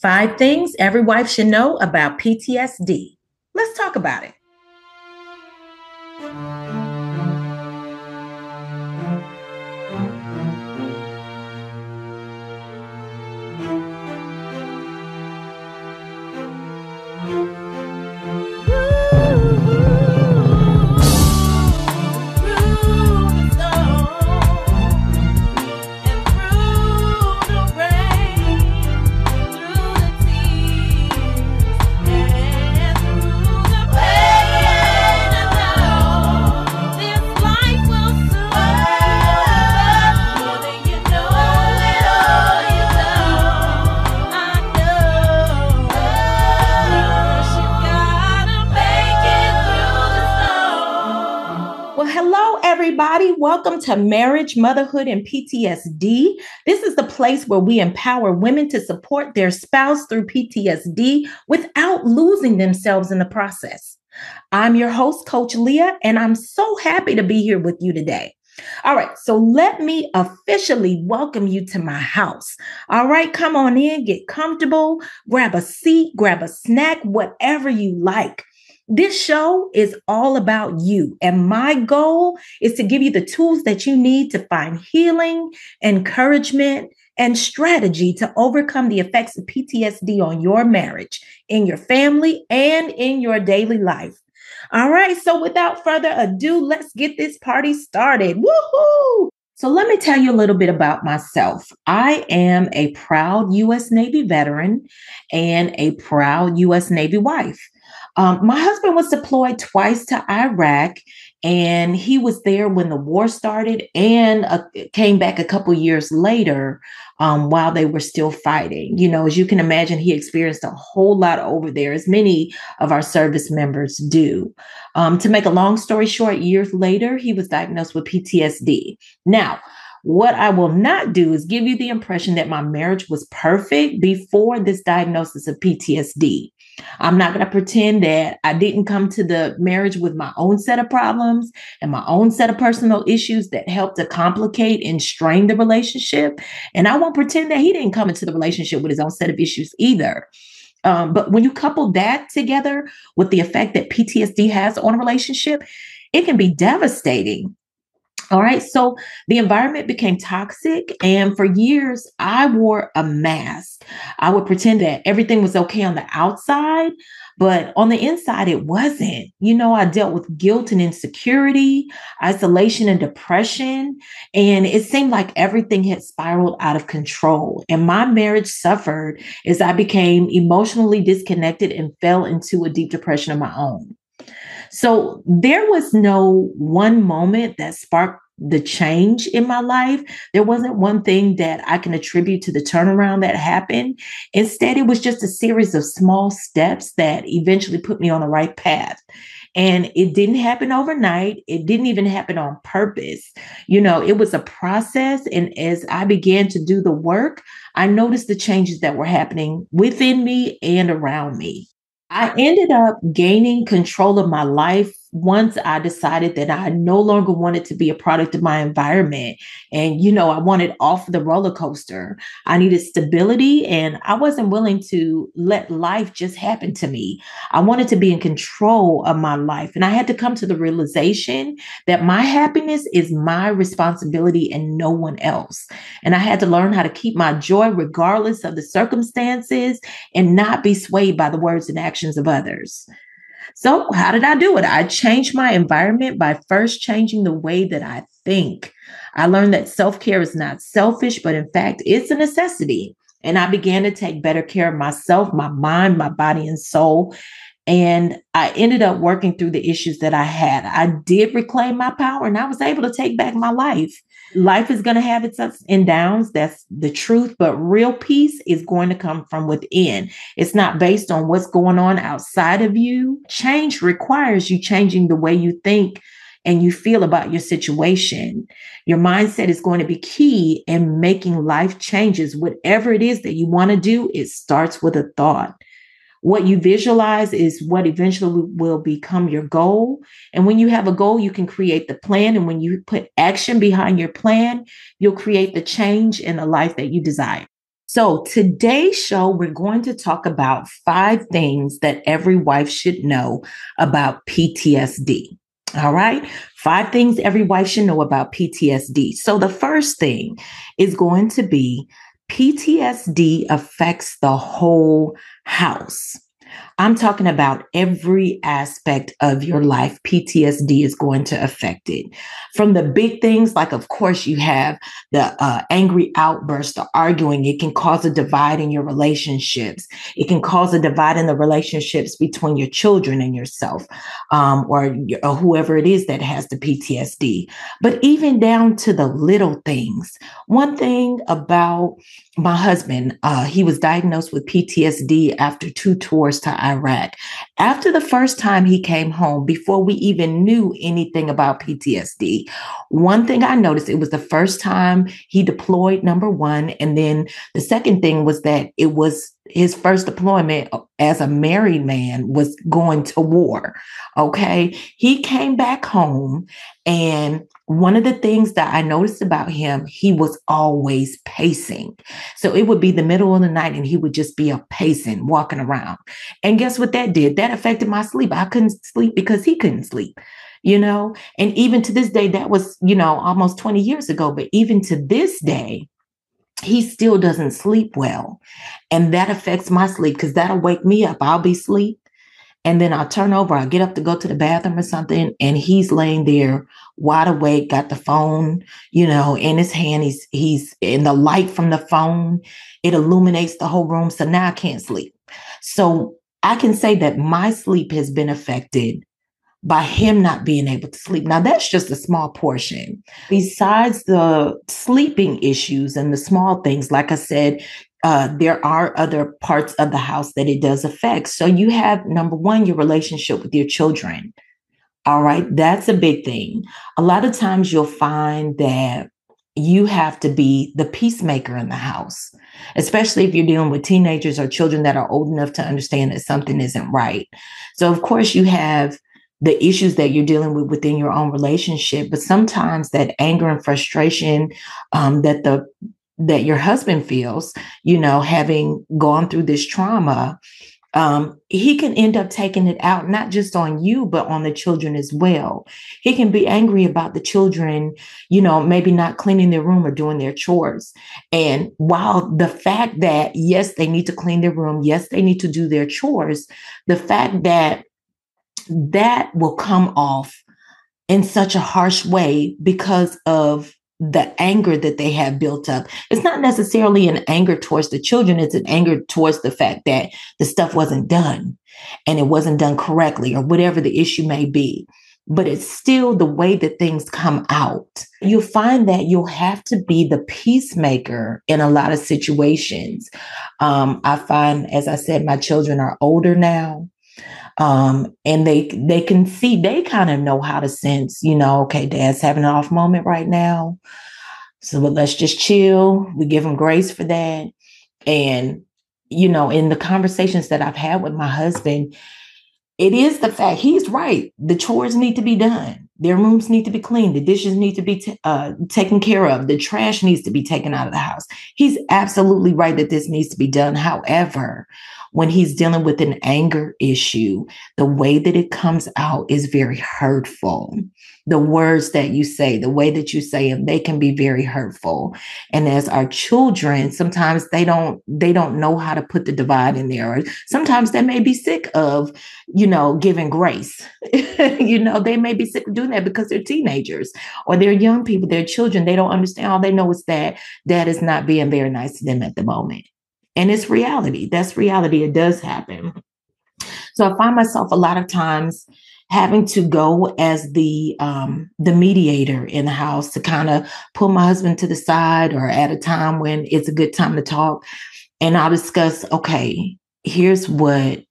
Five things every wife should know about PTSD. Let's talk about it. Everybody. Welcome to Marriage, Motherhood, and PTSD. This is the place where we empower women to support their spouse through PTSD without losing themselves in the process. I'm your host, Coach Leah, and I'm so happy to be here with you today. All right, so let me officially welcome you to my house. All right, come on in, get comfortable, grab a seat, grab a snack, whatever you like. This show is all about you. And my goal is to give you the tools that you need to find healing, encouragement, and strategy to overcome the effects of PTSD on your marriage, in your family, and in your daily life. All right, so without further ado, let's get this party started. Woohoo! So, let me tell you a little bit about myself. I am a proud U.S. Navy veteran and a proud U.S. Navy wife. Um, my husband was deployed twice to Iraq, and he was there when the war started and uh, came back a couple years later um, while they were still fighting. You know, as you can imagine, he experienced a whole lot over there, as many of our service members do. Um, to make a long story short, years later, he was diagnosed with PTSD. Now, what I will not do is give you the impression that my marriage was perfect before this diagnosis of PTSD. I'm not going to pretend that I didn't come to the marriage with my own set of problems and my own set of personal issues that helped to complicate and strain the relationship. And I won't pretend that he didn't come into the relationship with his own set of issues either. Um, but when you couple that together with the effect that PTSD has on a relationship, it can be devastating. All right. So the environment became toxic. And for years, I wore a mask. I would pretend that everything was okay on the outside, but on the inside, it wasn't. You know, I dealt with guilt and insecurity, isolation and depression. And it seemed like everything had spiraled out of control. And my marriage suffered as I became emotionally disconnected and fell into a deep depression of my own. So there was no one moment that sparked the change in my life. There wasn't one thing that I can attribute to the turnaround that happened. Instead, it was just a series of small steps that eventually put me on the right path. And it didn't happen overnight. It didn't even happen on purpose. You know, it was a process. And as I began to do the work, I noticed the changes that were happening within me and around me. I ended up gaining control of my life once I decided that I no longer wanted to be a product of my environment. And, you know, I wanted off the roller coaster. I needed stability and I wasn't willing to let life just happen to me. I wanted to be in control of my life. And I had to come to the realization that my happiness is my responsibility and no one else. And I had to learn how to keep my joy regardless of the circumstances and not be swayed by the words and actions of others. So, how did I do it? I changed my environment by first changing the way that I think. I learned that self care is not selfish, but in fact, it's a necessity. And I began to take better care of myself, my mind, my body, and soul. And I ended up working through the issues that I had. I did reclaim my power and I was able to take back my life. Life is going to have its ups and downs. That's the truth. But real peace is going to come from within. It's not based on what's going on outside of you. Change requires you changing the way you think and you feel about your situation. Your mindset is going to be key in making life changes. Whatever it is that you want to do, it starts with a thought. What you visualize is what eventually will become your goal. And when you have a goal, you can create the plan. And when you put action behind your plan, you'll create the change in the life that you desire. So, today's show, we're going to talk about five things that every wife should know about PTSD. All right. Five things every wife should know about PTSD. So, the first thing is going to be PTSD affects the whole house. I'm talking about every aspect of your life. PTSD is going to affect it. From the big things, like, of course, you have the uh, angry outburst, the arguing. It can cause a divide in your relationships. It can cause a divide in the relationships between your children and yourself, um, or, or whoever it is that has the PTSD. But even down to the little things. One thing about my husband, uh, he was diagnosed with PTSD after two tours to Iraq. After the first time he came home, before we even knew anything about PTSD, one thing I noticed it was the first time he deployed, number one. And then the second thing was that it was his first deployment uh, as a married man was going to war. Okay. He came back home and one of the things that I noticed about him, he was always pacing. So it would be the middle of the night and he would just be a pacing, walking around. And guess what that did? That affected my sleep. I couldn't sleep because he couldn't sleep, you know? And even to this day, that was, you know, almost 20 years ago. But even to this day, he still doesn't sleep well. And that affects my sleep because that'll wake me up. I'll be asleep and then I'll turn over, I'll get up to go to the bathroom or something, and he's laying there wide awake, got the phone, you know, in his hand. He's he's in the light from the phone, it illuminates the whole room. So now I can't sleep. So I can say that my sleep has been affected by him not being able to sleep. Now, that's just a small portion. Besides the sleeping issues and the small things, like I said, uh, there are other parts of the house that it does affect. So you have number one, your relationship with your children. All right, that's a big thing. A lot of times you'll find that you have to be the peacemaker in the house, especially if you're dealing with teenagers or children that are old enough to understand that something isn't right. So, of course, you have the issues that you're dealing with within your own relationship, but sometimes that anger and frustration um, that the that your husband feels, you know, having gone through this trauma, um, he can end up taking it out not just on you, but on the children as well. He can be angry about the children, you know, maybe not cleaning their room or doing their chores. And while the fact that, yes, they need to clean their room, yes, they need to do their chores, the fact that that will come off in such a harsh way because of the anger that they have built up. It's not necessarily an anger towards the children, it's an anger towards the fact that the stuff wasn't done and it wasn't done correctly or whatever the issue may be. But it's still the way that things come out. You'll find that you'll have to be the peacemaker in a lot of situations. Um, I find, as I said, my children are older now um, and they they can see they kind of know how to sense you know okay dad's having an off moment right now. So but let's just chill. We give him grace for that. And you know in the conversations that i've had with my husband it is the fact he's right. The chores need to be done. Their rooms need to be cleaned. The dishes need to be t- uh, taken care of. The trash needs to be taken out of the house. He's absolutely right that this needs to be done. However when he's dealing with an anger issue, the way that it comes out is very hurtful. The words that you say, the way that you say them, they can be very hurtful. And as our children, sometimes they don't they don't know how to put the divide in there. Or sometimes they may be sick of, you know, giving grace. you know, they may be sick of doing that because they're teenagers or they're young people, they're children. They don't understand. All they know is that dad is not being very nice to them at the moment. And it's reality. That's reality. It does happen. So I find myself a lot of times having to go as the um, the mediator in the house to kind of pull my husband to the side or at a time when it's a good time to talk. And I'll discuss, okay, here's what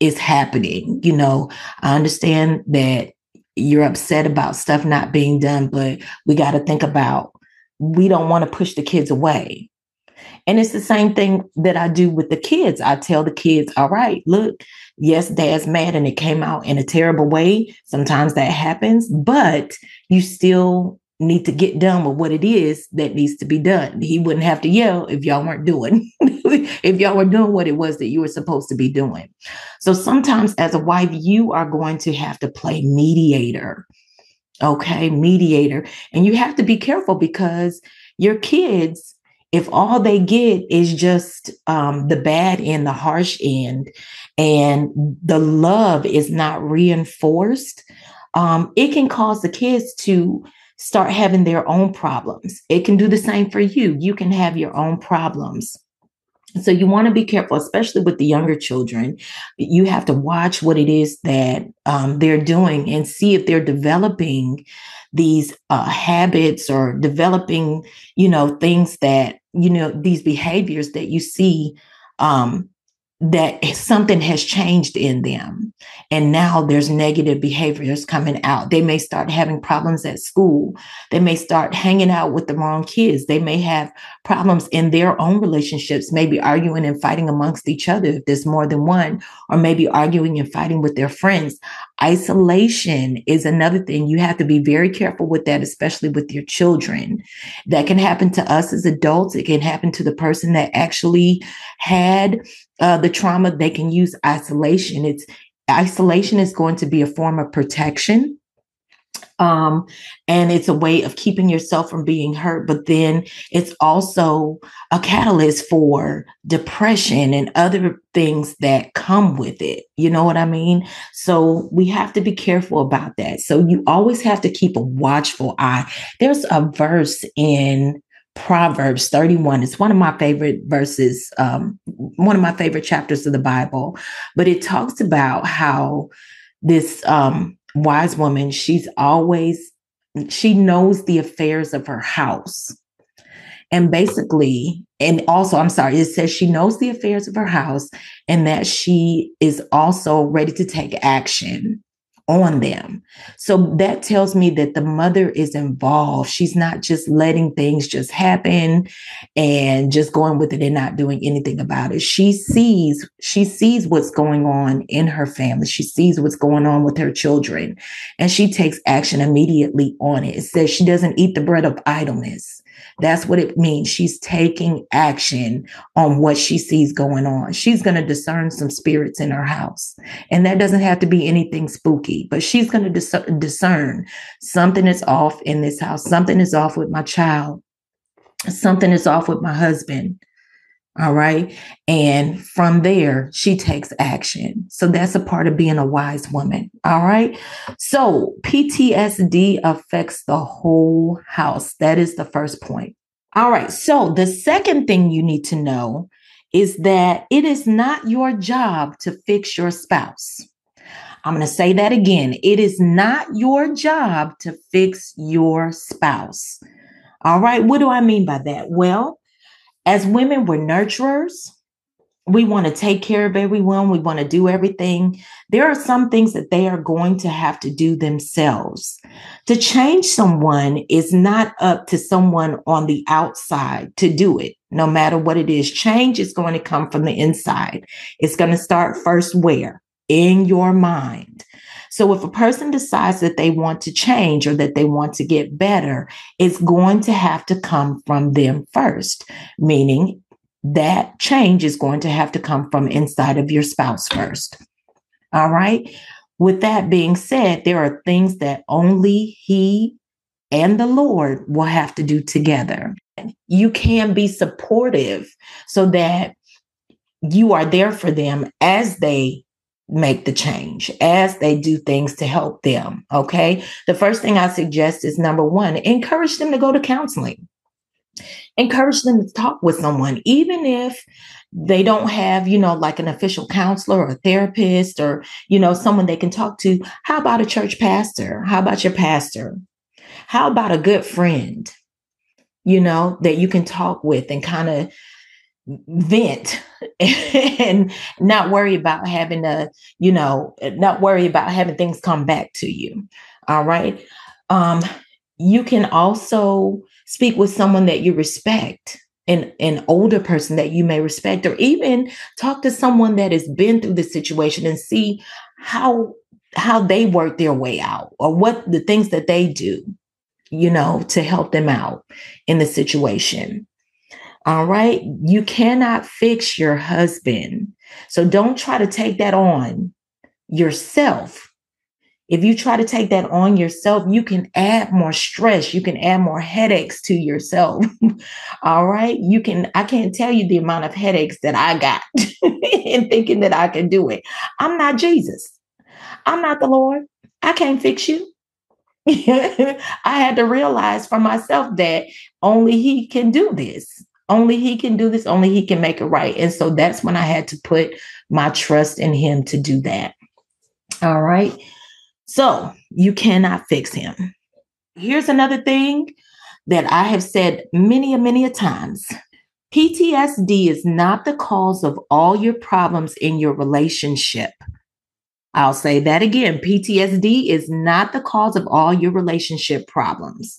is happening. You know, I understand that you're upset about stuff not being done, but we got to think about we don't want to push the kids away. And it's the same thing that I do with the kids. I tell the kids, all right, look, yes, dad's mad and it came out in a terrible way. Sometimes that happens, but you still need to get done with what it is that needs to be done. He wouldn't have to yell if y'all weren't doing, if y'all were doing what it was that you were supposed to be doing. So sometimes as a wife, you are going to have to play mediator. Okay, mediator. And you have to be careful because your kids, if all they get is just um, the bad end, the harsh end, and the love is not reinforced, um, it can cause the kids to start having their own problems. It can do the same for you. You can have your own problems. So you want to be careful, especially with the younger children. You have to watch what it is that um, they're doing and see if they're developing these uh, habits or developing, you know, things that you know these behaviors that you see um, that something has changed in them. And now there's negative behaviors coming out. They may start having problems at school. They may start hanging out with the wrong kids. They may have problems in their own relationships maybe arguing and fighting amongst each other if there's more than one or maybe arguing and fighting with their friends. Isolation is another thing. You have to be very careful with that especially with your children. That can happen to us as adults. It can happen to the person that actually had uh, the trauma, they can use isolation. It's isolation is going to be a form of protection. Um, and it's a way of keeping yourself from being hurt, but then it's also a catalyst for depression and other things that come with it. You know what I mean? So we have to be careful about that. So you always have to keep a watchful eye. There's a verse in Proverbs 31. It's one of my favorite verses, um, one of my favorite chapters of the Bible, but it talks about how this um, wise woman, she's always, she knows the affairs of her house. And basically, and also, I'm sorry, it says she knows the affairs of her house and that she is also ready to take action on them. So that tells me that the mother is involved. She's not just letting things just happen and just going with it and not doing anything about it. She sees, she sees what's going on in her family. She sees what's going on with her children and she takes action immediately on it. It says she doesn't eat the bread of idleness. That's what it means. She's taking action on what she sees going on. She's going to discern some spirits in her house. And that doesn't have to be anything spooky, but she's going to dis- discern something is off in this house. Something is off with my child. Something is off with my husband. All right. And from there, she takes action. So that's a part of being a wise woman. All right. So PTSD affects the whole house. That is the first point. All right. So the second thing you need to know is that it is not your job to fix your spouse. I'm going to say that again. It is not your job to fix your spouse. All right. What do I mean by that? Well, as women, we're nurturers. We want to take care of everyone. We want to do everything. There are some things that they are going to have to do themselves. To change someone is not up to someone on the outside to do it, no matter what it is. Change is going to come from the inside. It's going to start first where? In your mind. So if a person decides that they want to change or that they want to get better, it's going to have to come from them first, meaning that change is going to have to come from inside of your spouse first. All right. With that being said, there are things that only he and the Lord will have to do together. You can be supportive so that you are there for them as they make the change as they do things to help them. Okay. The first thing I suggest is number one, encourage them to go to counseling. Encourage them to talk with someone, even if they don't have, you know, like an official counselor or a therapist or, you know, someone they can talk to. How about a church pastor? How about your pastor? How about a good friend, you know, that you can talk with and kind of vent and not worry about having to, you know, not worry about having things come back to you. All right. Um, you can also speak with someone that you respect an, an older person that you may respect, or even talk to someone that has been through the situation and see how how they work their way out or what the things that they do you know, to help them out in the situation. All right. You cannot fix your husband. So don't try to take that on yourself. If you try to take that on yourself, you can add more stress. You can add more headaches to yourself. All right. You can, I can't tell you the amount of headaches that I got in thinking that I can do it. I'm not Jesus. I'm not the Lord. I can't fix you. I had to realize for myself that only He can do this. Only He can do this. Only He can make it right. And so that's when I had to put my trust in Him to do that. All right. So you cannot fix Him. Here's another thing that I have said many, many a times. PTSD is not the cause of all your problems in your relationship. I'll say that again. PTSD is not the cause of all your relationship problems.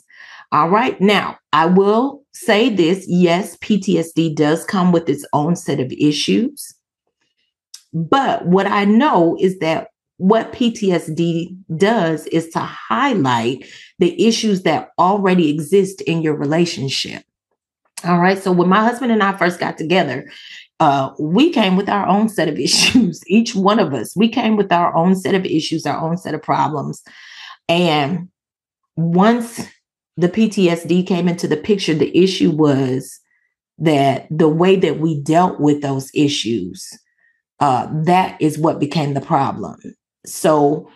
All right. Now, I will say this yes, PTSD does come with its own set of issues. But what I know is that what PTSD does is to highlight the issues that already exist in your relationship. All right. So when my husband and I first got together, uh, we came with our own set of issues. Each one of us, we came with our own set of issues, our own set of problems. And once the PTSD came into the picture, the issue was that the way that we dealt with those issues, uh, that is what became the problem. So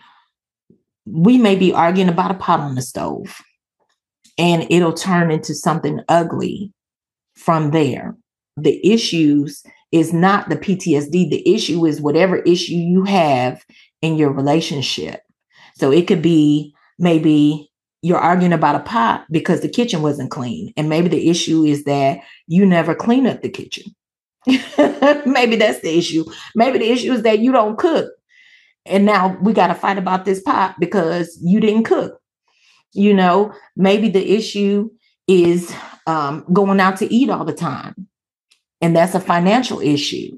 we may be arguing about a pot on the stove and it'll turn into something ugly from there the issues is not the PTSD. The issue is whatever issue you have in your relationship. So it could be maybe you're arguing about a pot because the kitchen wasn't clean. And maybe the issue is that you never clean up the kitchen. maybe that's the issue. Maybe the issue is that you don't cook. And now we got to fight about this pot because you didn't cook. You know, maybe the issue is um, going out to eat all the time and that's a financial issue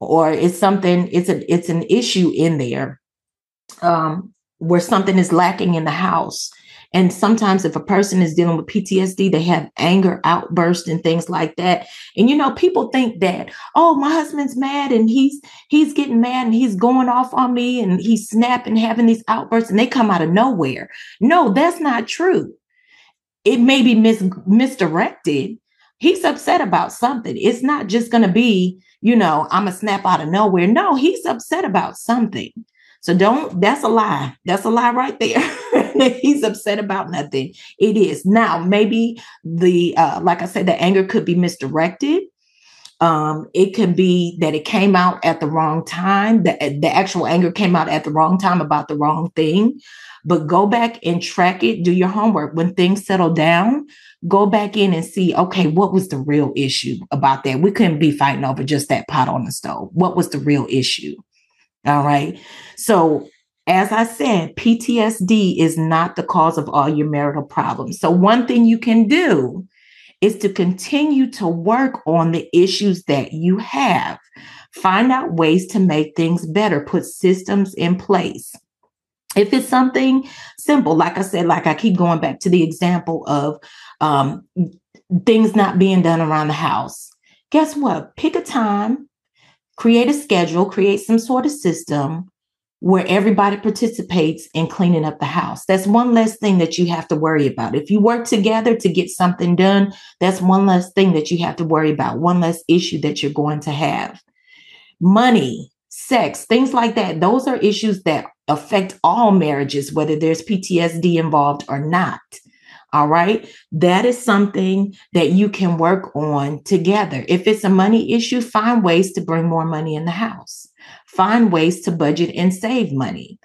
or it's something it's a it's an issue in there um, where something is lacking in the house and sometimes if a person is dealing with PTSD they have anger outbursts and things like that and you know people think that oh my husband's mad and he's he's getting mad and he's going off on me and he's snapping having these outbursts and they come out of nowhere no that's not true it may be mis- misdirected he's upset about something. It's not just going to be, you know, I'm a snap out of nowhere. No, he's upset about something. So don't, that's a lie. That's a lie right there. he's upset about nothing. It is. Now, maybe the, uh, like I said, the anger could be misdirected. Um, it could be that it came out at the wrong time, that the actual anger came out at the wrong time about the wrong thing. But go back and track it, do your homework. When things settle down, go back in and see, okay, what was the real issue about that? We couldn't be fighting over just that pot on the stove. What was the real issue? All right. So, as I said, PTSD is not the cause of all your marital problems. So, one thing you can do is to continue to work on the issues that you have. Find out ways to make things better, put systems in place. If it's something simple, like I said, like I keep going back to the example of um, things not being done around the house, guess what? Pick a time, create a schedule, create some sort of system where everybody participates in cleaning up the house. That's one less thing that you have to worry about. If you work together to get something done, that's one less thing that you have to worry about, one less issue that you're going to have. Money, sex, things like that. Those are issues that affect all marriages, whether there's PTSD involved or not. All right. That is something that you can work on together. If it's a money issue, find ways to bring more money in the house. Find ways to budget and save money.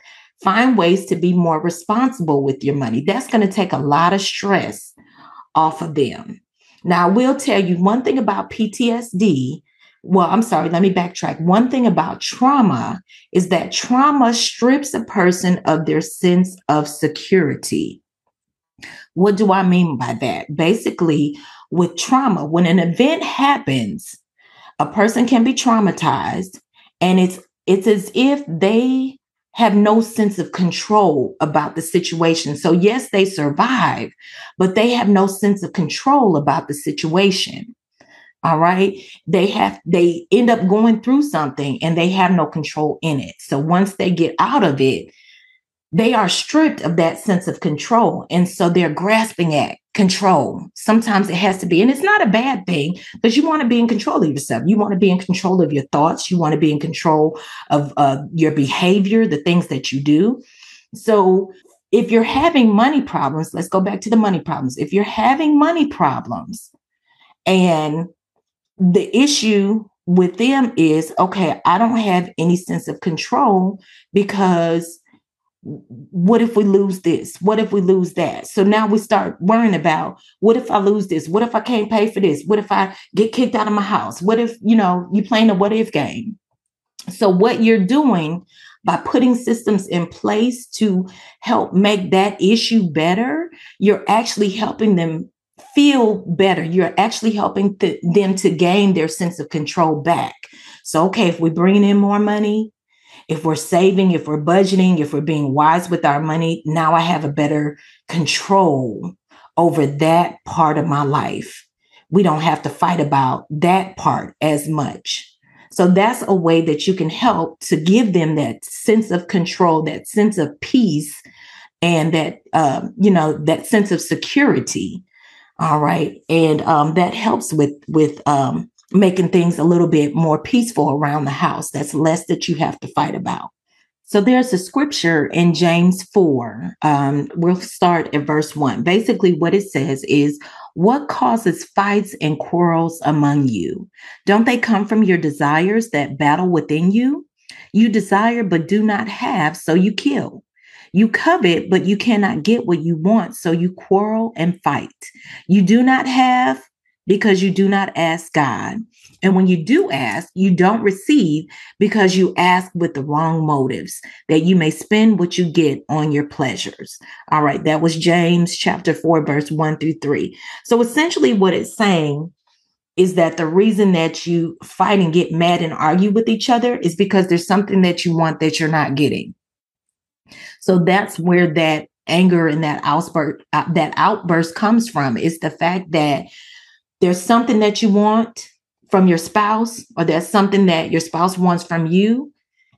Find ways to be more responsible with your money. That's going to take a lot of stress off of them. Now, I will tell you one thing about PTSD well, I'm sorry, let me backtrack. One thing about trauma is that trauma strips a person of their sense of security. What do I mean by that? Basically, with trauma, when an event happens, a person can be traumatized and it's it's as if they have no sense of control about the situation. So, yes, they survive, but they have no sense of control about the situation. All right. They have, they end up going through something and they have no control in it. So, once they get out of it, they are stripped of that sense of control. And so they're grasping at control. Sometimes it has to be, and it's not a bad thing, but you want to be in control of yourself. You want to be in control of your thoughts. You want to be in control of uh, your behavior, the things that you do. So if you're having money problems, let's go back to the money problems. If you're having money problems and the issue with them is okay, I don't have any sense of control because what if we lose this? What if we lose that? So now we start worrying about what if I lose this? What if I can't pay for this? What if I get kicked out of my house? What if, you know, you playing a what if game? So what you're doing by putting systems in place to help make that issue better, you're actually helping them feel better. You're actually helping th- them to gain their sense of control back. So, okay, if we bring in more money, if we're saving, if we're budgeting, if we're being wise with our money, now I have a better control over that part of my life. We don't have to fight about that part as much. So that's a way that you can help to give them that sense of control, that sense of peace, and that um, you know that sense of security. All right, and um, that helps with with um, making things a little bit more peaceful around the house. That's less that you have to fight about. So there's a scripture in James 4. Um, we'll start at verse 1. Basically, what it says is, What causes fights and quarrels among you? Don't they come from your desires that battle within you? You desire but do not have, so you kill. You covet, but you cannot get what you want, so you quarrel and fight. You do not have because you do not ask God. And when you do ask, you don't receive because you ask with the wrong motives, that you may spend what you get on your pleasures. All right, that was James chapter 4, verse 1 through 3. So essentially, what it's saying is that the reason that you fight and get mad and argue with each other is because there's something that you want that you're not getting. So that's where that anger and that outburst uh, that outburst comes from is the fact that there's something that you want from your spouse, or there's something that your spouse wants from you,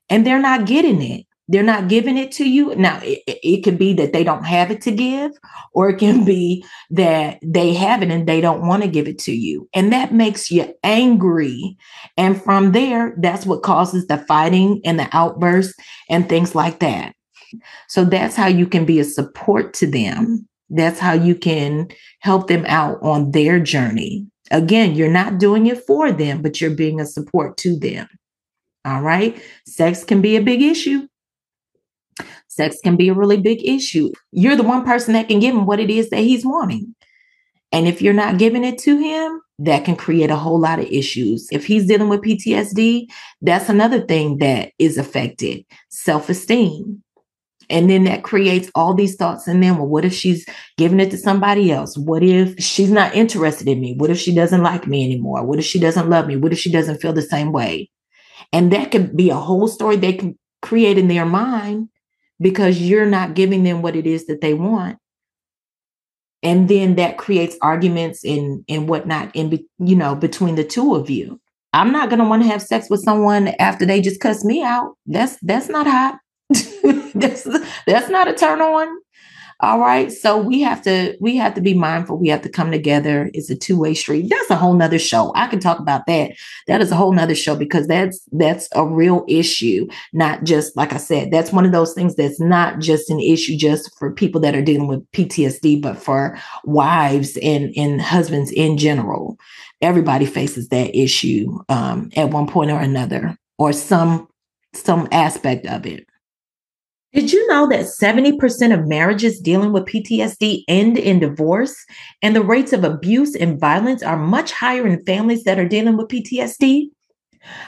and they're not getting it. They're not giving it to you. Now, it, it could be that they don't have it to give, or it can be that they have it and they don't want to give it to you. And that makes you angry. And from there, that's what causes the fighting and the outbursts and things like that. So that's how you can be a support to them that's how you can help them out on their journey. Again, you're not doing it for them, but you're being a support to them. All right. Sex can be a big issue. Sex can be a really big issue. You're the one person that can give him what it is that he's wanting. And if you're not giving it to him, that can create a whole lot of issues. If he's dealing with PTSD, that's another thing that is affected self esteem. And then that creates all these thoughts in them. Well, what if she's giving it to somebody else? What if she's not interested in me? What if she doesn't like me anymore? What if she doesn't love me? What if she doesn't feel the same way? And that could be a whole story they can create in their mind because you're not giving them what it is that they want. And then that creates arguments and and whatnot in you know between the two of you. I'm not gonna want to have sex with someone after they just cuss me out. That's that's not hot. that's that's not a turn on. All right. So we have to we have to be mindful. We have to come together. It's a two-way street. That's a whole nother show. I can talk about that. That is a whole nother show because that's that's a real issue. Not just like I said, that's one of those things that's not just an issue just for people that are dealing with PTSD, but for wives and, and husbands in general. Everybody faces that issue um, at one point or another, or some some aspect of it. Did you know that 70% of marriages dealing with PTSD end in divorce? And the rates of abuse and violence are much higher in families that are dealing with PTSD?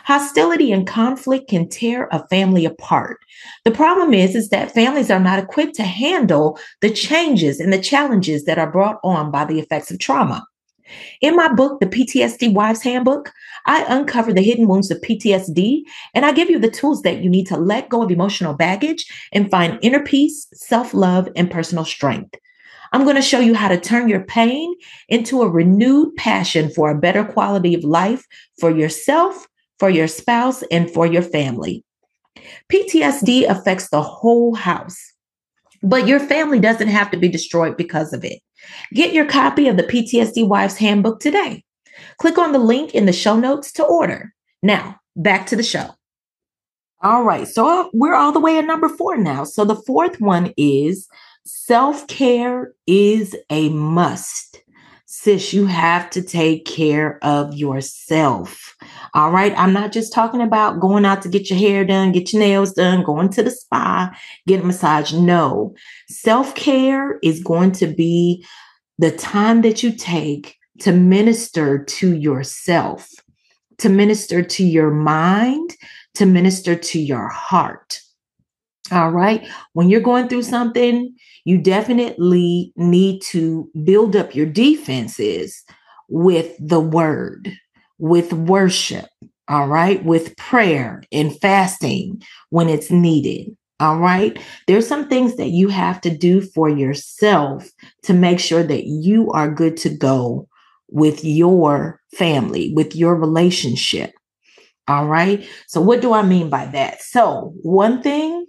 Hostility and conflict can tear a family apart. The problem is, is that families are not equipped to handle the changes and the challenges that are brought on by the effects of trauma. In my book, The PTSD Wives Handbook, I uncover the hidden wounds of PTSD and I give you the tools that you need to let go of emotional baggage and find inner peace, self love, and personal strength. I'm going to show you how to turn your pain into a renewed passion for a better quality of life for yourself, for your spouse, and for your family. PTSD affects the whole house, but your family doesn't have to be destroyed because of it. Get your copy of the PTSD Wives Handbook today. Click on the link in the show notes to order. Now, back to the show. All right, so we're all the way at number four now. So the fourth one is self care is a must. Sis, you have to take care of yourself. All right. I'm not just talking about going out to get your hair done, get your nails done, going to the spa, get a massage. No, self care is going to be the time that you take to minister to yourself, to minister to your mind, to minister to your heart. All right. When you're going through something, you definitely need to build up your defenses with the word, with worship, all right, with prayer and fasting when it's needed. All right. There's some things that you have to do for yourself to make sure that you are good to go with your family, with your relationship. All right. So, what do I mean by that? So, one thing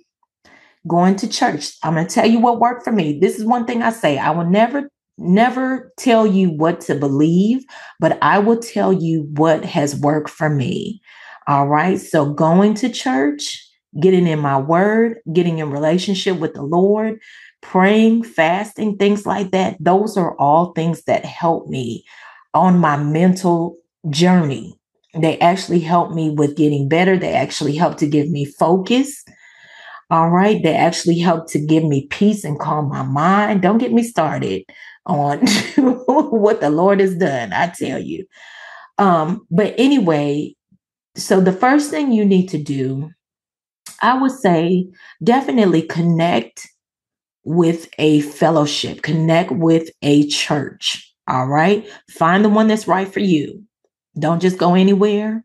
going to church, I'm going to tell you what worked for me. This is one thing I say I will never never tell you what to believe, but I will tell you what has worked for me. All right. So going to church, getting in my word, getting in relationship with the Lord, praying, fasting, things like that. Those are all things that help me on my mental journey. They actually help me with getting better. They actually help to give me focus. All right. They actually help to give me peace and calm my mind. Don't get me started on what the Lord has done. I tell you. Um, but anyway, so the first thing you need to do, I would say, definitely connect with a fellowship, connect with a church. All right. Find the one that's right for you. Don't just go anywhere.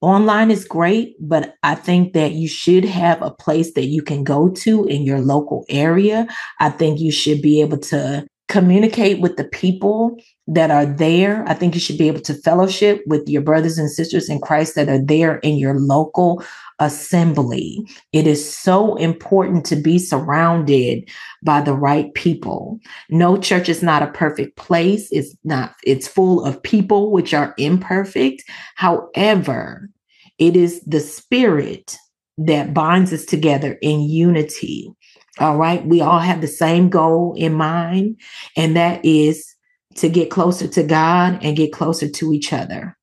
Online is great, but I think that you should have a place that you can go to in your local area. I think you should be able to communicate with the people that are there. I think you should be able to fellowship with your brothers and sisters in Christ that are there in your local assembly. It is so important to be surrounded by the right people. No church is not a perfect place. It's not, it's full of people which are imperfect. However, it is the spirit that binds us together in unity. All right. We all have the same goal in mind, and that is to get closer to God and get closer to each other.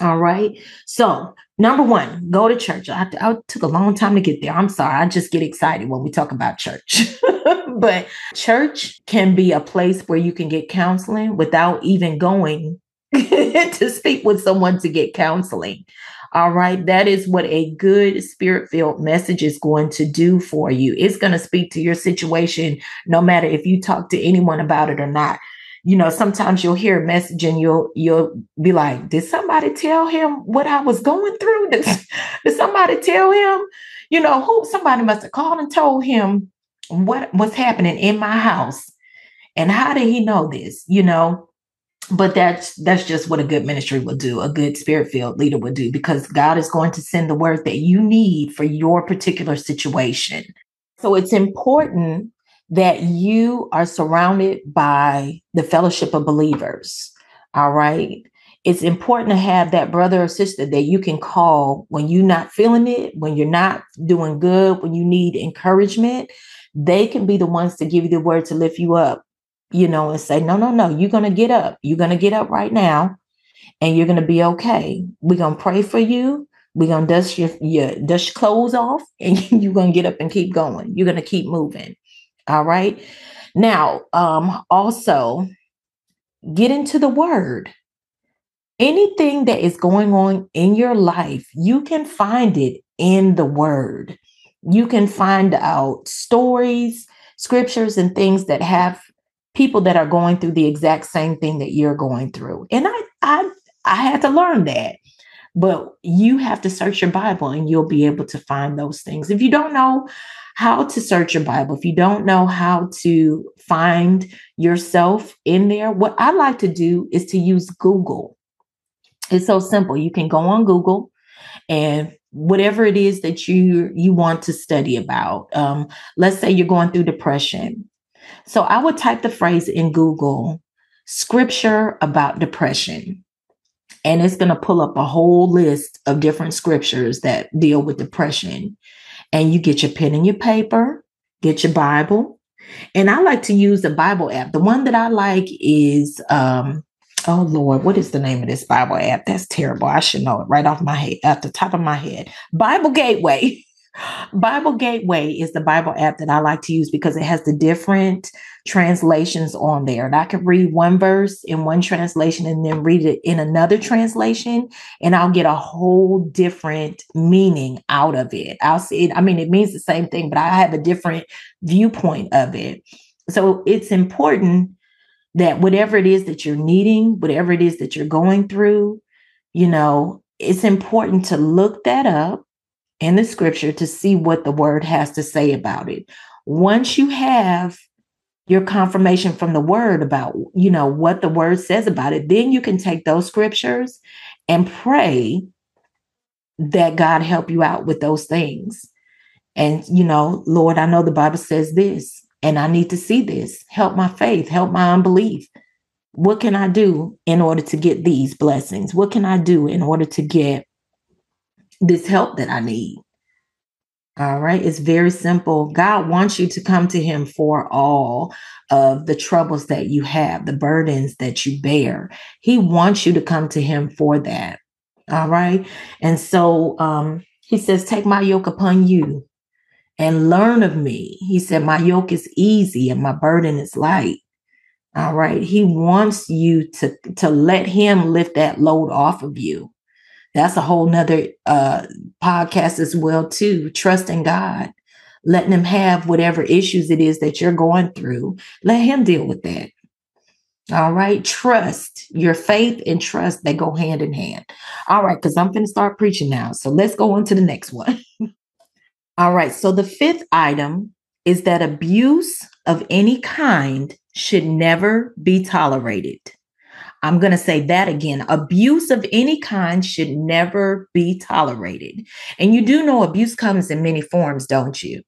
All right. So, number one, go to church. I, I, took a long time to get there. I'm sorry. I just get excited when we talk about church. but church can be a place where you can get counseling without even going to speak with someone to get counseling. All right. That is what a good spirit filled message is going to do for you. It's going to speak to your situation, no matter if you talk to anyone about it or not. You know, sometimes you'll hear a message and you'll you'll be like, did somebody tell him what I was going through? Did, did somebody tell him? You know, who somebody must have called and told him what was happening in my house. And how did he know this? You know, but that's that's just what a good ministry will do a good spirit filled leader would do because god is going to send the word that you need for your particular situation so it's important that you are surrounded by the fellowship of believers all right it's important to have that brother or sister that you can call when you're not feeling it when you're not doing good when you need encouragement they can be the ones to give you the word to lift you up you know, and say, no, no, no, you're going to get up. You're going to get up right now and you're going to be okay. We're going to pray for you. We're going to dust your, your dust your clothes off and you're going to get up and keep going. You're going to keep moving. All right. Now, um, also get into the word. Anything that is going on in your life, you can find it in the word. You can find out stories, scriptures, and things that have people that are going through the exact same thing that you're going through. And I I I had to learn that. But you have to search your Bible and you'll be able to find those things. If you don't know how to search your Bible, if you don't know how to find yourself in there, what I like to do is to use Google. It's so simple. You can go on Google and whatever it is that you you want to study about. Um, let's say you're going through depression. So I would type the phrase in Google, scripture about depression. And it's going to pull up a whole list of different scriptures that deal with depression. And you get your pen and your paper, get your Bible. And I like to use the Bible app. The one that I like is um, Oh Lord, what is the name of this Bible app? That's terrible. I should know it right off my head, at the top of my head. Bible Gateway. Bible Gateway is the Bible app that I like to use because it has the different translations on there. And I can read one verse in one translation and then read it in another translation, and I'll get a whole different meaning out of it. I'll see it. I mean, it means the same thing, but I have a different viewpoint of it. So it's important that whatever it is that you're needing, whatever it is that you're going through, you know, it's important to look that up in the scripture to see what the word has to say about it. Once you have your confirmation from the word about, you know, what the word says about it, then you can take those scriptures and pray that God help you out with those things. And, you know, Lord, I know the Bible says this and I need to see this. Help my faith, help my unbelief. What can I do in order to get these blessings? What can I do in order to get this help that I need? All right, it's very simple. God wants you to come to Him for all of the troubles that you have, the burdens that you bear. He wants you to come to Him for that. All right. And so um, He says, Take my yoke upon you and learn of me. He said, My yoke is easy and my burden is light. All right. He wants you to, to let him lift that load off of you. That's a whole nother uh, podcast as well, too. Trusting God, letting him have whatever issues it is that you're going through. Let him deal with that. All right. Trust your faith and trust, they go hand in hand. All right. Because I'm going to start preaching now. So let's go on to the next one. All right. So the fifth item is that abuse of any kind should never be tolerated. I'm going to say that again. Abuse of any kind should never be tolerated. And you do know abuse comes in many forms, don't you?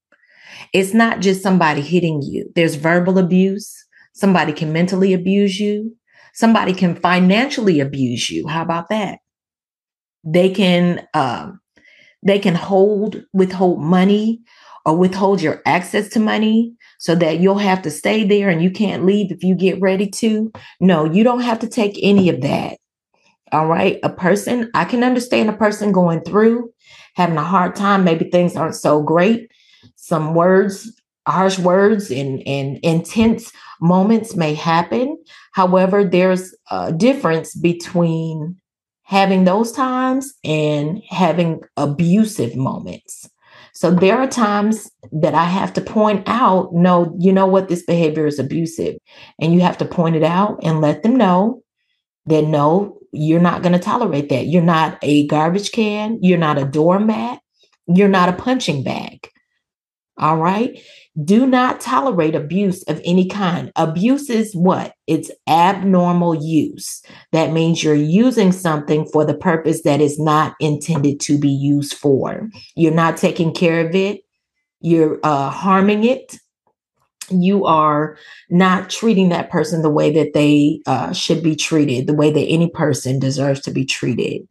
It's not just somebody hitting you, there's verbal abuse. Somebody can mentally abuse you. Somebody can financially abuse you. How about that? They can um, they can hold, withhold money or withhold your access to money so that you'll have to stay there and you can't leave if you get ready to. No, you don't have to take any of that. All right. A person, I can understand a person going through, having a hard time. Maybe things aren't so great. Some words, harsh words and, and intense moments may happen. However, there's a difference between having those times and having abusive moments. So there are times that I have to point out, no, you know what, this behavior is abusive. And you have to point it out and let them know that no, you're not going to tolerate that. You're not a garbage can. You're not a doormat. You're not a punching bag. All right. Do not tolerate abuse of any kind. Abuse is what? It's abnormal use. That means you're using something for the purpose that is not intended to be used for. You're not taking care of it. You're uh, harming it. You are not treating that person the way that they uh, should be treated, the way that any person deserves to be treated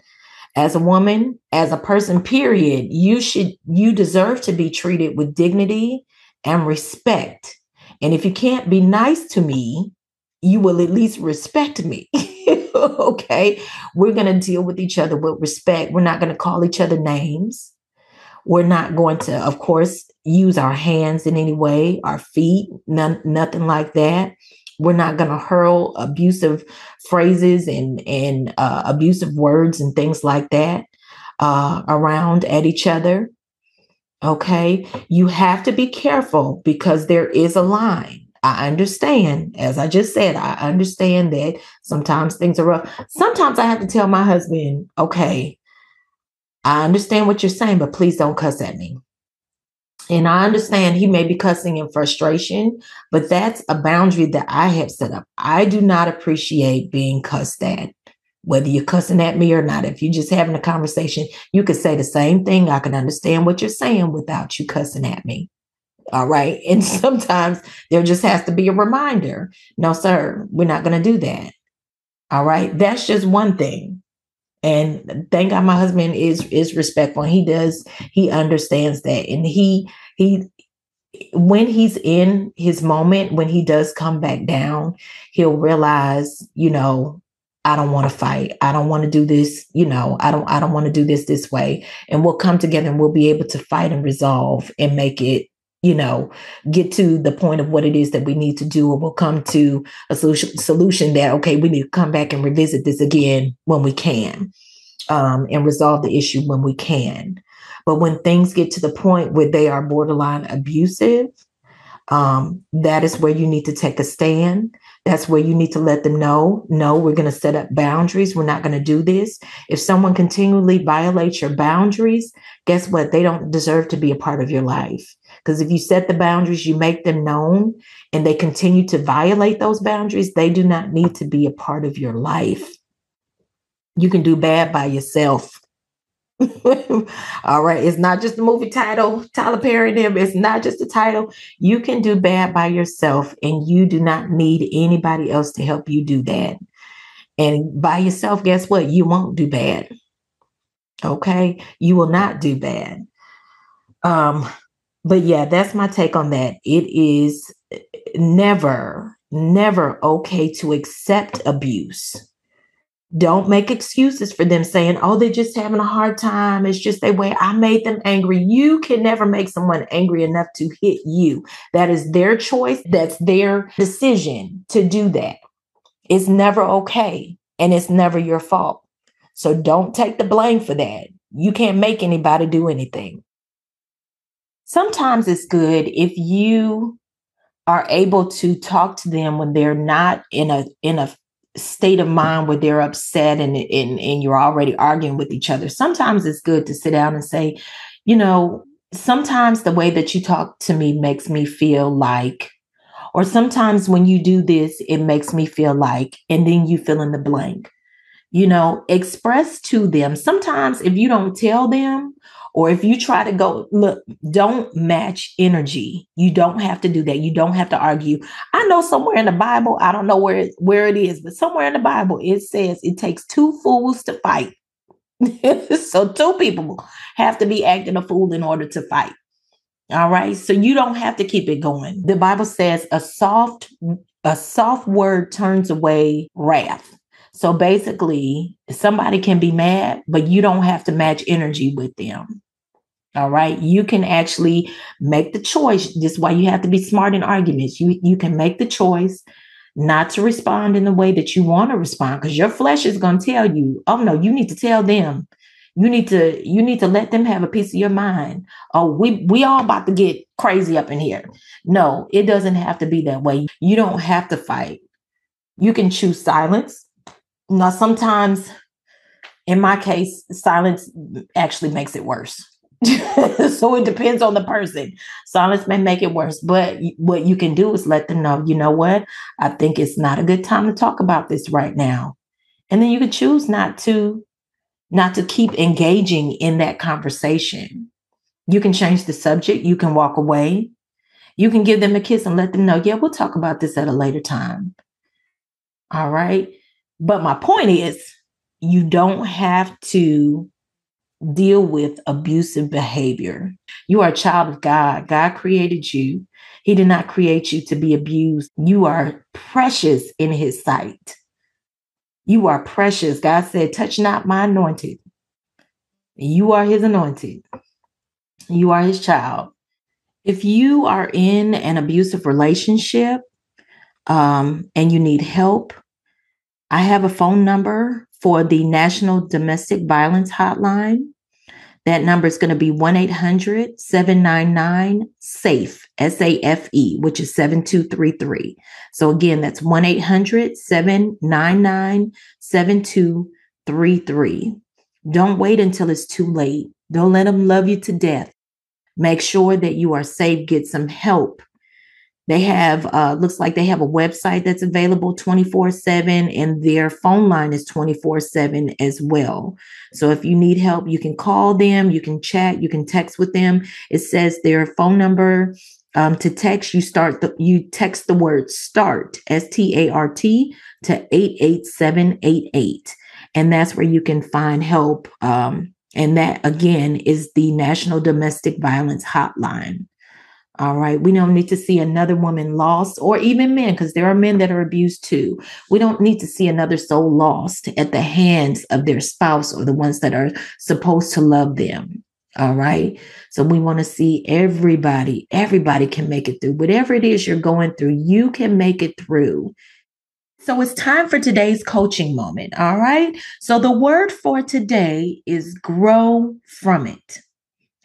as a woman, as a person, period, you should, you deserve to be treated with dignity and respect. And if you can't be nice to me, you will at least respect me. okay. We're going to deal with each other with respect. We're not going to call each other names. We're not going to, of course, use our hands in any way, our feet, none, nothing like that. We're not going to hurl abusive phrases and and uh, abusive words and things like that uh, around at each other. Okay, you have to be careful because there is a line. I understand, as I just said, I understand that sometimes things are rough. Sometimes I have to tell my husband, okay, I understand what you're saying, but please don't cuss at me. And I understand he may be cussing in frustration, but that's a boundary that I have set up. I do not appreciate being cussed at, whether you're cussing at me or not. If you're just having a conversation, you could say the same thing. I can understand what you're saying without you cussing at me. All right. And sometimes there just has to be a reminder no, sir, we're not going to do that. All right. That's just one thing. And thank God my husband is is respectful. He does, he understands that. And he he when he's in his moment, when he does come back down, he'll realize, you know, I don't want to fight. I don't want to do this, you know, I don't I don't want to do this this way. And we'll come together and we'll be able to fight and resolve and make it you know, get to the point of what it is that we need to do, and we'll come to a solution, solution that, okay, we need to come back and revisit this again when we can um, and resolve the issue when we can. But when things get to the point where they are borderline abusive, um, that is where you need to take a stand. That's where you need to let them know no, we're going to set up boundaries. We're not going to do this. If someone continually violates your boundaries, guess what? They don't deserve to be a part of your life. Because if you set the boundaries, you make them known, and they continue to violate those boundaries, they do not need to be a part of your life. You can do bad by yourself. All right. It's not just the movie title, Tyler Perry. It's not just the title. You can do bad by yourself, and you do not need anybody else to help you do that. And by yourself, guess what? You won't do bad. Okay. You will not do bad. Um, but yeah, that's my take on that. It is never, never okay to accept abuse. Don't make excuses for them saying, oh, they're just having a hard time. It's just a way I made them angry. You can never make someone angry enough to hit you. That is their choice. That's their decision to do that. It's never okay. And it's never your fault. So don't take the blame for that. You can't make anybody do anything sometimes it's good if you are able to talk to them when they're not in a in a state of mind where they're upset and, and and you're already arguing with each other. Sometimes it's good to sit down and say you know sometimes the way that you talk to me makes me feel like or sometimes when you do this it makes me feel like and then you fill in the blank. You know express to them. Sometimes if you don't tell them or if you try to go, look, don't match energy. You don't have to do that. You don't have to argue. I know somewhere in the Bible, I don't know where it, where it is, but somewhere in the Bible it says it takes two fools to fight. so two people have to be acting a fool in order to fight. All right. So you don't have to keep it going. The Bible says a soft a soft word turns away wrath. So basically, somebody can be mad, but you don't have to match energy with them. All right. You can actually make the choice. This is why you have to be smart in arguments. You you can make the choice not to respond in the way that you want to respond because your flesh is going to tell you, oh no, you need to tell them. You need to you need to let them have a piece of your mind. Oh, we we all about to get crazy up in here. No, it doesn't have to be that way. You don't have to fight. You can choose silence. Now, sometimes in my case, silence actually makes it worse so it depends on the person. Silence may make it worse, but what you can do is let them know, you know what? I think it's not a good time to talk about this right now. And then you can choose not to not to keep engaging in that conversation. You can change the subject, you can walk away. You can give them a kiss and let them know, yeah, we'll talk about this at a later time. All right? But my point is you don't have to deal with abusive behavior. You are a child of God. God created you. He did not create you to be abused. You are precious in his sight. You are precious. God said, touch not my anointed. You are his anointed. You are his child. If you are in an abusive relationship um, and you need help, I have a phone number for the National Domestic Violence Hotline. That number is going to be 1 800 799 SAFE, S A F E, which is 7233. So again, that's 1 800 799 7233. Don't wait until it's too late. Don't let them love you to death. Make sure that you are safe, get some help. They have, uh, looks like they have a website that's available 24 7, and their phone line is 24 7 as well. So if you need help, you can call them, you can chat, you can text with them. It says their phone number um, to text, you start the, you text the word start, S T A R T, to 88788. And that's where you can find help. Um, and that again is the National Domestic Violence Hotline. All right. We don't need to see another woman lost or even men, because there are men that are abused too. We don't need to see another soul lost at the hands of their spouse or the ones that are supposed to love them. All right. So we want to see everybody, everybody can make it through. Whatever it is you're going through, you can make it through. So it's time for today's coaching moment. All right. So the word for today is grow from it.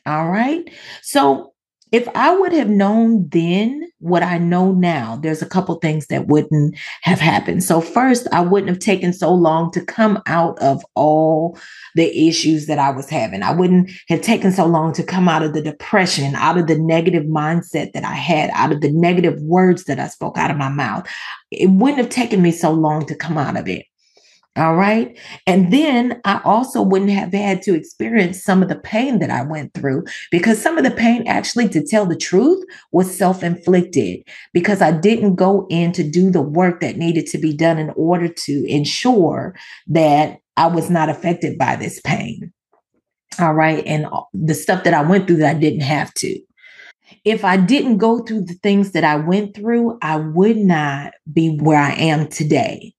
All right. So if I would have known then what I know now, there's a couple things that wouldn't have happened. So, first, I wouldn't have taken so long to come out of all the issues that I was having. I wouldn't have taken so long to come out of the depression, out of the negative mindset that I had, out of the negative words that I spoke out of my mouth. It wouldn't have taken me so long to come out of it. All right. And then I also wouldn't have had to experience some of the pain that I went through because some of the pain, actually, to tell the truth, was self inflicted because I didn't go in to do the work that needed to be done in order to ensure that I was not affected by this pain. All right. And the stuff that I went through that I didn't have to. If I didn't go through the things that I went through, I would not be where I am today.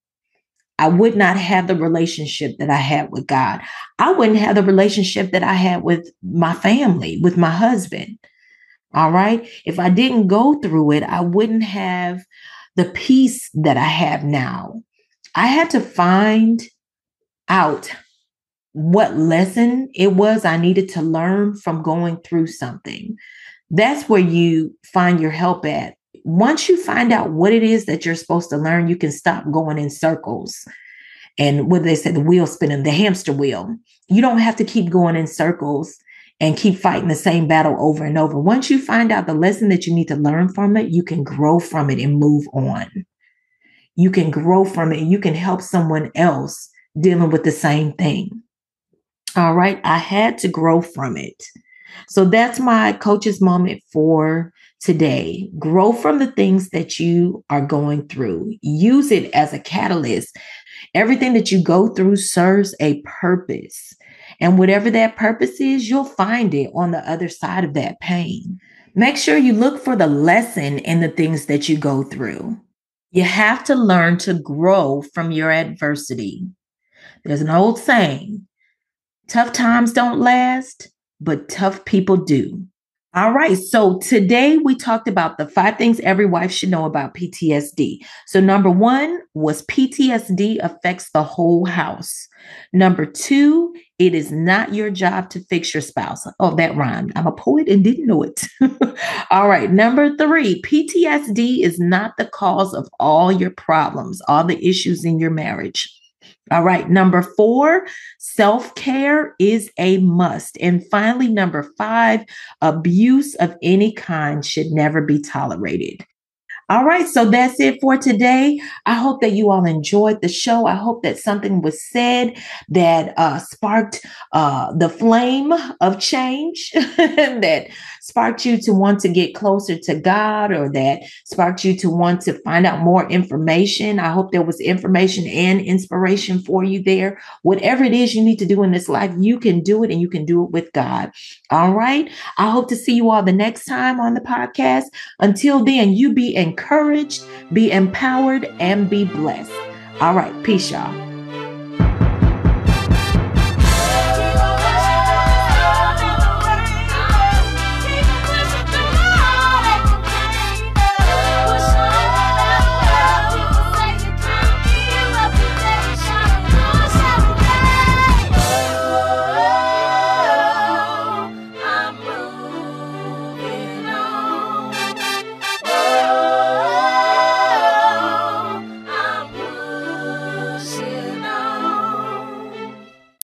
I would not have the relationship that I had with God. I wouldn't have the relationship that I had with my family, with my husband. All right. If I didn't go through it, I wouldn't have the peace that I have now. I had to find out what lesson it was I needed to learn from going through something. That's where you find your help at once you find out what it is that you're supposed to learn, you can stop going in circles. And what they say, the wheel spinning, the hamster wheel. You don't have to keep going in circles and keep fighting the same battle over and over. Once you find out the lesson that you need to learn from it, you can grow from it and move on. You can grow from it and you can help someone else dealing with the same thing. All right. I had to grow from it. So that's my coach's moment for today. Grow from the things that you are going through. Use it as a catalyst. Everything that you go through serves a purpose. And whatever that purpose is, you'll find it on the other side of that pain. Make sure you look for the lesson in the things that you go through. You have to learn to grow from your adversity. There's an old saying tough times don't last, but tough people do. All right. So today we talked about the five things every wife should know about PTSD. So, number one was PTSD affects the whole house. Number two, it is not your job to fix your spouse. Oh, that rhymed. I'm a poet and didn't know it. all right. Number three, PTSD is not the cause of all your problems, all the issues in your marriage. All right. Number four, self care is a must. And finally, number five, abuse of any kind should never be tolerated. All right, so that's it for today. I hope that you all enjoyed the show. I hope that something was said that uh, sparked uh, the flame of change, that sparked you to want to get closer to God, or that sparked you to want to find out more information. I hope there was information and inspiration for you there. Whatever it is you need to do in this life, you can do it and you can do it with God. All right, I hope to see you all the next time on the podcast. Until then, you be encouraged be empowered, and be blessed. All right, peace, y'all.